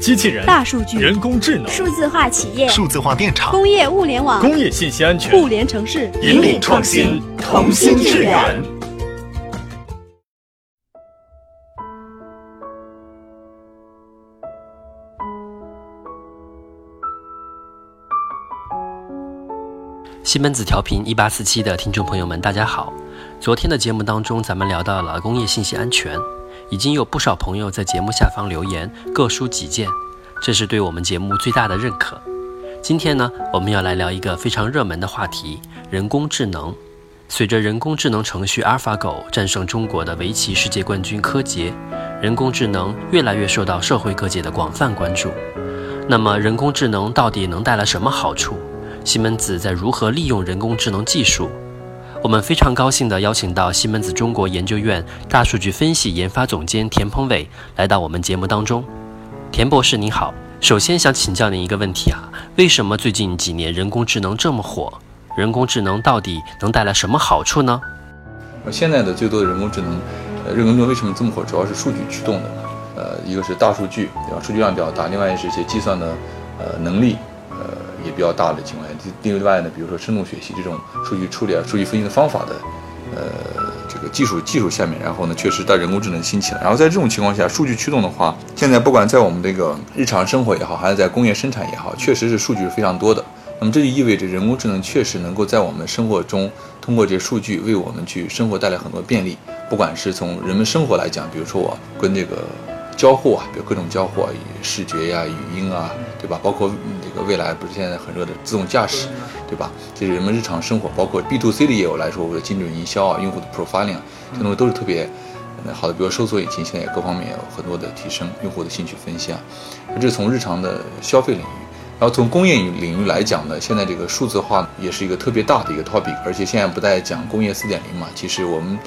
机器人、大数据、人工智能、数字化企业、数字化电厂、工业物联网、工业信息安全、互联城市，引领创新，同心致远。西门子调频一八四七的听众朋友们，大家好。昨天的节目当中，咱们聊到了工业信息安全，已经有不少朋友在节目下方留言，各抒己见，这是对我们节目最大的认可。今天呢，我们要来聊一个非常热门的话题——人工智能。随着人工智能程序阿尔法狗战胜中国的围棋世界冠军柯洁，人工智能越来越受到社会各界的广泛关注。那么，人工智能到底能带来什么好处？西门子在如何利用人工智能技术？我们非常高兴地邀请到西门子中国研究院大数据分析研发总监田鹏伟来到我们节目当中。田博士您好，首先想请教您一个问题啊，为什么最近几年人工智能这么火？人工智能到底能带来什么好处呢？现在的最多的人工智能，呃，人工智能为什么这么火？主要是数据驱动的，呃，一个是大数据，对吧？数据量比较大，另外是一些计算的，呃，能力，也比较大的情况下，另外呢，比如说深度学习这种数据处理啊、数据分析的方法的，呃，这个技术技术下面，然后呢，确实在人工智能兴起了。然后在这种情况下，数据驱动的话，现在不管在我们这个日常生活也好，还是在工业生产也好，确实是数据是非常多的。那么这就意味着人工智能确实能够在我们生活中通过这些数据为我们去生活带来很多便利。不管是从人们生活来讲，比如说我跟这个交互啊，比如各种交互啊，视觉呀、语音啊，对吧？包括这个未来不是现在很热的自动驾驶，对吧？这是人们日常生活，包括 B to C 的业务来说，我的精准营销啊、用户的 profiling 这东西都是特别好的。比如搜索引擎现在也各方面有很多的提升，用户的兴趣分析啊，这是从日常的消费领域。然后从工业领域来讲呢，现在这个数字化也是一个特别大的一个 topic，而且现在不再讲工业四点零嘛，其实我们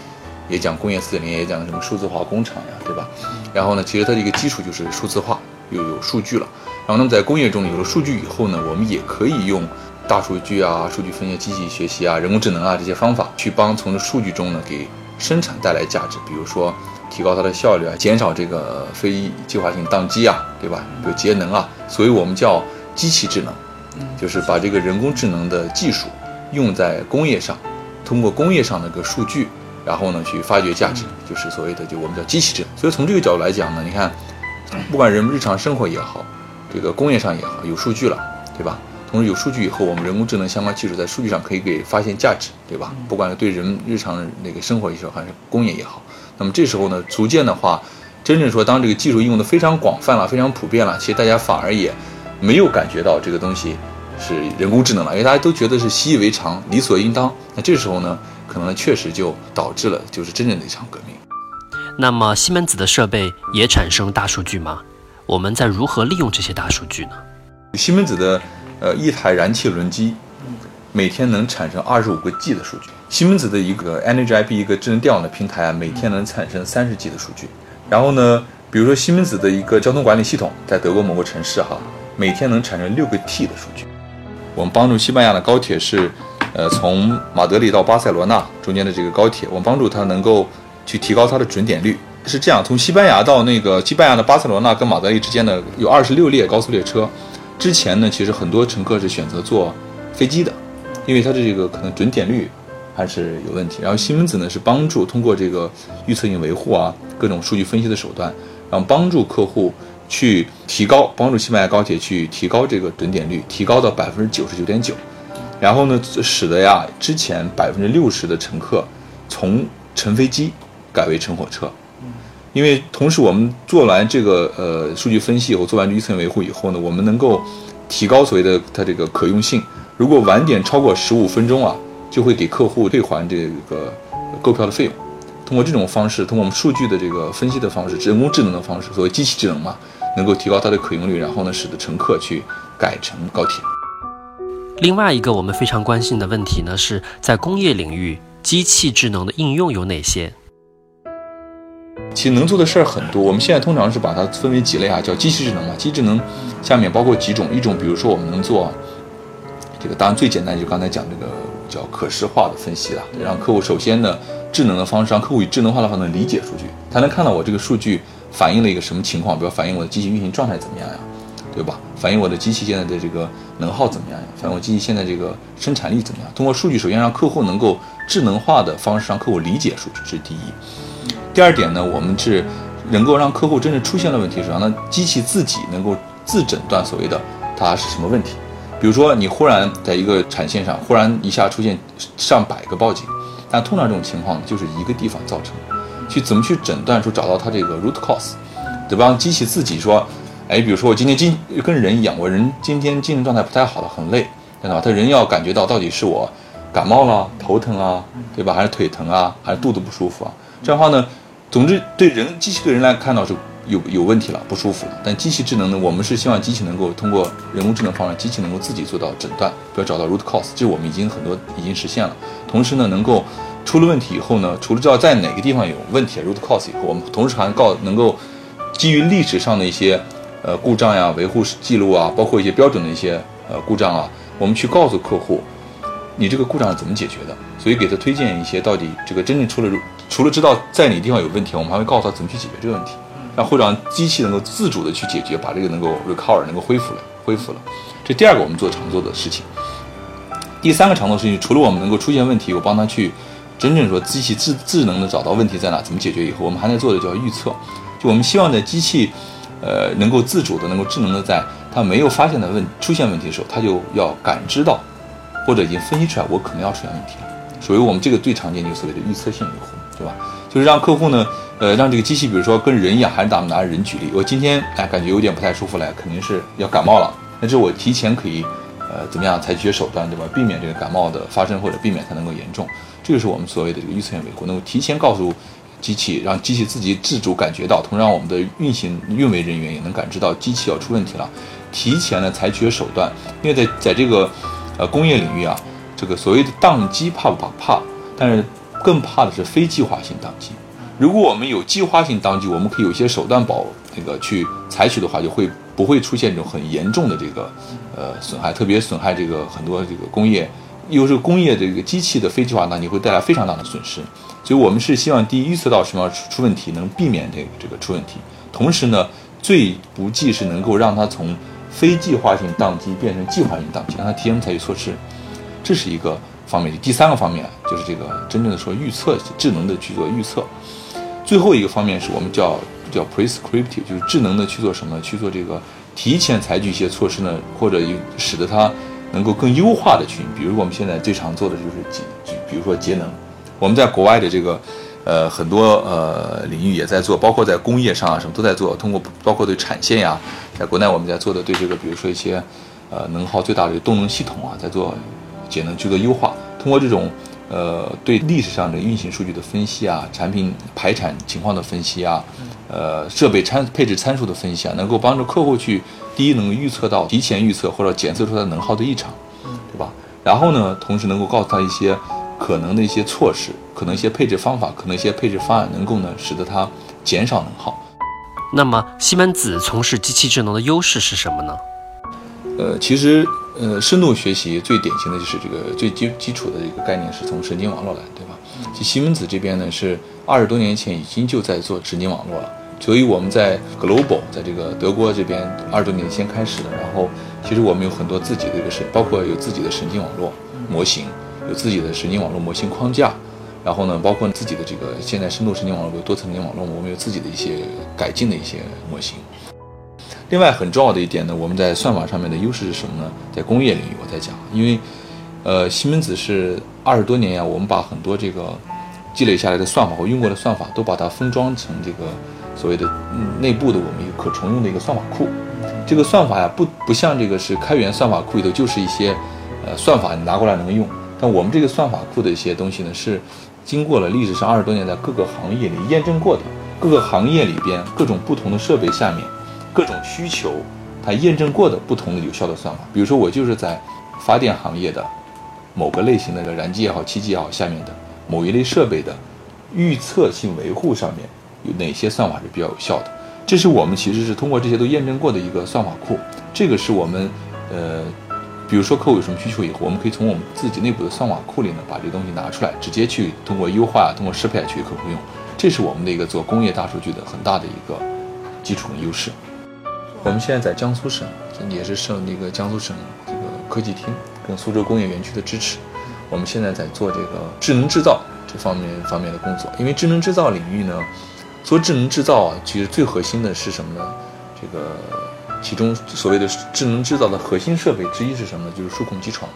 也讲工业四点零，也讲什么数字化工厂呀，对吧？然后呢，其实它的一个基础就是数字化，又有数据了。然后那么在工业中有了数据以后呢，我们也可以用大数据啊、数据分析、机器学习啊、人工智能啊这些方法去帮从数据中呢给生产带来价值，比如说提高它的效率啊，减少这个非计划性宕机啊，对吧？比如节能啊，所以我们叫。机器智能，就是把这个人工智能的技术用在工业上，通过工业上的个数据，然后呢去发掘价值，就是所谓的就我们叫机器智能。所以从这个角度来讲呢，你看，不管人们日常生活也好，这个工业上也好，有数据了，对吧？同时有数据以后，我们人工智能相关技术在数据上可以给发现价值，对吧？不管是对人日常那个生活也好，还是工业也好，那么这时候呢，逐渐的话，真正说当这个技术应用的非常广泛了，非常普遍了，其实大家反而也。没有感觉到这个东西是人工智能了，因为大家都觉得是习以为常、理所应当。那这时候呢，可能确实就导致了就是真正的一场革命。那么西门子的设备也产生大数据吗？我们在如何利用这些大数据呢？西门子的呃一台燃气轮机每天能产生二十五个 G 的数据。西门子的一个 Energy IP 一个智能电网的平台啊，每天能产生三十 G 的数据。然后呢，比如说西门子的一个交通管理系统，在德国某个城市哈。每天能产生六个 T 的数据。我们帮助西班牙的高铁是，呃，从马德里到巴塞罗那中间的这个高铁，我们帮助它能够去提高它的准点率。是这样，从西班牙到那个西班牙的巴塞罗那跟马德里之间的有二十六列高速列车。之前呢，其实很多乘客是选择坐飞机的，因为它的这个可能准点率还是有问题。然后西门子呢是帮助通过这个预测性维护啊，各种数据分析的手段，然后帮助客户。去提高，帮助西班牙高铁去提高这个准点率，提高到百分之九十九点九，然后呢，使得呀之前百分之六十的乘客从乘飞机改为乘火车，因为同时我们做完这个呃数据分析以后，做完预测维护以后呢，我们能够提高所谓的它这个可用性，如果晚点超过十五分钟啊，就会给客户退还这个购票的费用。通过这种方式，通过我们数据的这个分析的方式，人工智能的方式，所谓机器智能嘛。能够提高它的可用率，然后呢，使得乘客去改乘高铁。另外一个我们非常关心的问题呢，是在工业领域，机器智能的应用有哪些？其实能做的事儿很多。我们现在通常是把它分为几类啊，叫机器智能嘛。机器智能下面包括几种，一种比如说我们能做这个，当然最简单就刚才讲这个叫可视化的分析了，让客户首先呢，智能的方式让客户以智能化的方式理解数据，他能看到我这个数据。反映了一个什么情况？比如反映我的机器运行状态怎么样呀，对吧？反映我的机器现在的这个能耗怎么样呀？反映我机器现在这个生产力怎么样？通过数据，首先让客户能够智能化的方式让客户理解数据，这是第一。第二点呢，我们是能够让客户真正出现了问题的时候，让机器自己能够自诊断所谓的它是什么问题。比如说，你忽然在一个产线上忽然一下出现上百个报警，但通常这种情况就是一个地方造成。去怎么去诊断出找到它这个 root cause，对吧？机器自己说，哎，比如说我今天精跟人一样，我人今天精神状态不太好了，很累，对吧？他人要感觉到到底是我感冒了、头疼啊，对吧？还是腿疼啊，还是肚子不舒服啊？这样的话呢，总之对人机器对人来看到是。有有问题了，不舒服了。但机器智能呢？我们是希望机器能够通过人工智能方式，机器能够自己做到诊断，不要找到 root cause，这我们已经很多已经实现了。同时呢，能够出了问题以后呢，除了知道在哪个地方有问题 root cause 以后，我们同时还告能够基于历史上的一些呃故障呀、维护记录啊，包括一些标准的一些呃故障啊，我们去告诉客户，你这个故障是怎么解决的。所以给他推荐一些到底这个真正出了除了知道在哪地方有问题，我们还会告诉他怎么去解决这个问题。那会让机器能够自主的去解决，把这个能够 recover 能够恢复了，恢复了。这第二个我们做常做的事情。第三个常做事情，除了我们能够出现问题，我帮他去真正说机器智智能的找到问题在哪，怎么解决以后，我们还在做的叫预测。就我们希望在机器，呃，能够自主的、能够智能的，在它没有发现的问出现问题的时候，它就要感知到，或者已经分析出来我可能要出现问题了。所以我们这个最常见的所谓的预测性维护，对吧？就是让客户呢。呃，让这个机器，比如说跟人一样，还是咱们拿人举例。我今天哎，感觉有点不太舒服了，肯定是要感冒了。那这我提前可以，呃，怎么样采取些手段，对吧？避免这个感冒的发生，或者避免它能够严重。这个是我们所谓的这个预测性维护，能够提前告诉机器，让机器自己自主感觉到，同让我们的运行运维人员也能感知到机器要出问题了，提前呢采取手段。因为在在这个呃工业领域啊，这个所谓的宕机怕不怕？怕，但是更怕的是非计划性宕机。如果我们有计划性宕机，我们可以有一些手段保那个去采取的话，就会不会出现这种很严重的这个呃损害，特别损害这个很多这个工业，又是工业这个机器的非计划当你会带来非常大的损失。所以我们是希望第一预测到什么出出问题，能避免这个这个出问题。同时呢，最不济是能够让它从非计划性宕机变成计划性宕机，让它提前采取措施。这是一个方面。第三个方面就是这个真正的说预测智能的去做预测。最后一个方面是我们叫叫 prescriptive，就是智能的去做什么？去做这个提前采取一些措施呢，或者使得它能够更优化的去。比如我们现在最常做的就是节，比如说节能。我们在国外的这个呃很多呃领域也在做，包括在工业上啊什么都在做。通过包括对产线呀，在国内我们在做的对这个，比如说一些呃能耗最大的动能系统啊，在做节能去做优化。通过这种。呃，对历史上的运行数据的分析啊，产品排产情况的分析啊，呃，设备参配置参数的分析啊，能够帮助客户去第一能够预测到提前预测或者检测出它能耗的异常，对吧？然后呢，同时能够告诉他一些可能的一些措施，可能一些配置方法，可能一些配置方案，能够呢使得它减少能耗。那么西门子从事机器智能的优势是什么呢？呃，其实。呃，深度学习最典型的就是这个最基基础的一个概念是从神经网络来，对吧？其西门子这边呢是二十多年前已经就在做神经网络了，所以我们在 Global，在这个德国这边二十多年先开始的，然后其实我们有很多自己的一个神，包括有自己的神经网络模型，有自己的神经网络模型框架，然后呢，包括自己的这个现在深度神经网络多层神经网络，我们有自己的一些改进的一些模型。另外很重要的一点呢，我们在算法上面的优势是什么呢？在工业领域，我在讲，因为，呃，西门子是二十多年呀，我们把很多这个积累下来的算法和用过的算法，都把它封装成这个所谓的内部的我们一个可重用的一个算法库。这个算法呀，不不像这个是开源算法库里头就是一些呃算法你拿过来能用，但我们这个算法库的一些东西呢，是经过了历史上二十多年在各个行业里验证过的，各个行业里边各种不同的设备下面。各种需求，它验证过的不同的有效的算法。比如说，我就是在发电行业的某个类型的燃机也好、气机也好下面的某一类设备的预测性维护上面有哪些算法是比较有效的？这是我们其实是通过这些都验证过的一个算法库。这个是我们呃，比如说客户有什么需求以后，我们可以从我们自己内部的算法库里呢把这东西拿出来，直接去通过优化、通过适配去给客户用。这是我们的一个做工业大数据的很大的一个基础优势。我们现在在江苏省，也是受那个江苏省这个科技厅跟苏州工业园区的支持，我们现在在做这个智能制造这方面方面的工作。因为智能制造领域呢，做智能制造啊，其实最核心的是什么呢？这个其中所谓的智能制造的核心设备之一是什么呢？就是数控机床。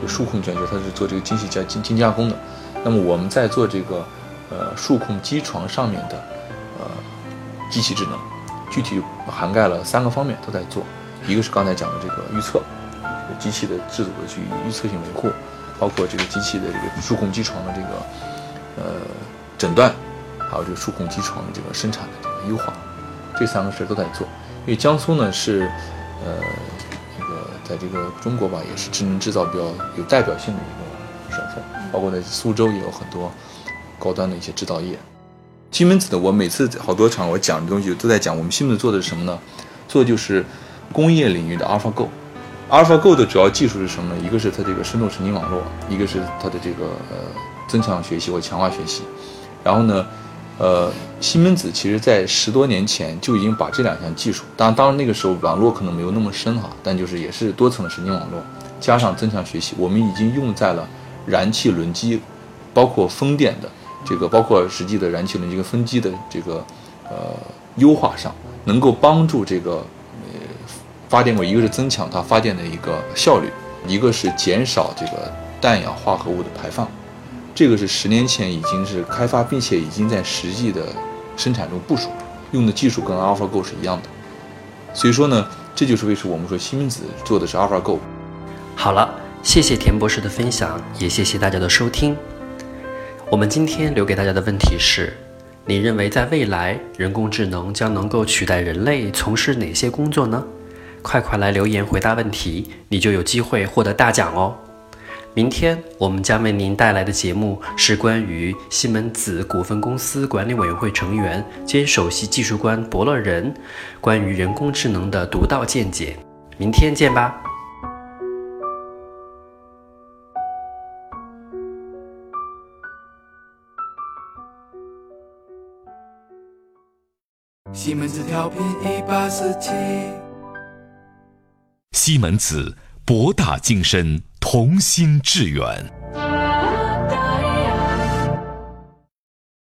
就数控卷，轴它是做这个精细加精精加工的。那么我们在做这个呃数控机床上面的呃机器智能。具体涵盖了三个方面都在做，一个是刚才讲的这个预测，机器的制组的去预测性维护，包括这个机器的这个数控机床的这个呃诊断，还有这个数控机床的这个生产的这个优化，这三个事都在做。因为江苏呢是呃这个在这个中国吧也是智能制造比较有代表性的一个省份，包括在苏州也有很多高端的一些制造业。西门子的，我每次好多场我讲的东西都在讲，我们西门子做的是什么呢？做的就是工业领域的 AlphaGo。AlphaGo 的主要技术是什么呢？一个是它这个深度神经网络，一个是它的这个呃增强学习或强化学习。然后呢，呃，西门子其实在十多年前就已经把这两项技术，当然当然那个时候网络可能没有那么深哈，但就是也是多层的神经网络加上增强学习，我们已经用在了燃气轮机，包括风电的。这个包括实际的燃气轮这个分机的这个呃优化上，能够帮助这个呃发电过，一个是增强它发电的一个效率，一个是减少这个氮氧化合物的排放。这个是十年前已经是开发，并且已经在实际的生产中部署，用的技术跟 AlphaGo 是一样的。所以说呢，这就是为什么我们说西门子做的是 AlphaGo。好了，谢谢田博士的分享，也谢谢大家的收听。我们今天留给大家的问题是：你认为在未来，人工智能将能够取代人类从事哪些工作呢？快快来留言回答问题，你就有机会获得大奖哦！明天我们将为您带来的节目是关于西门子股份公司管理委员会成员兼首席技术官伯乐仁关于人工智能的独到见解。明天见吧！西门子调频一八四七，西门子博大精深，同心致远。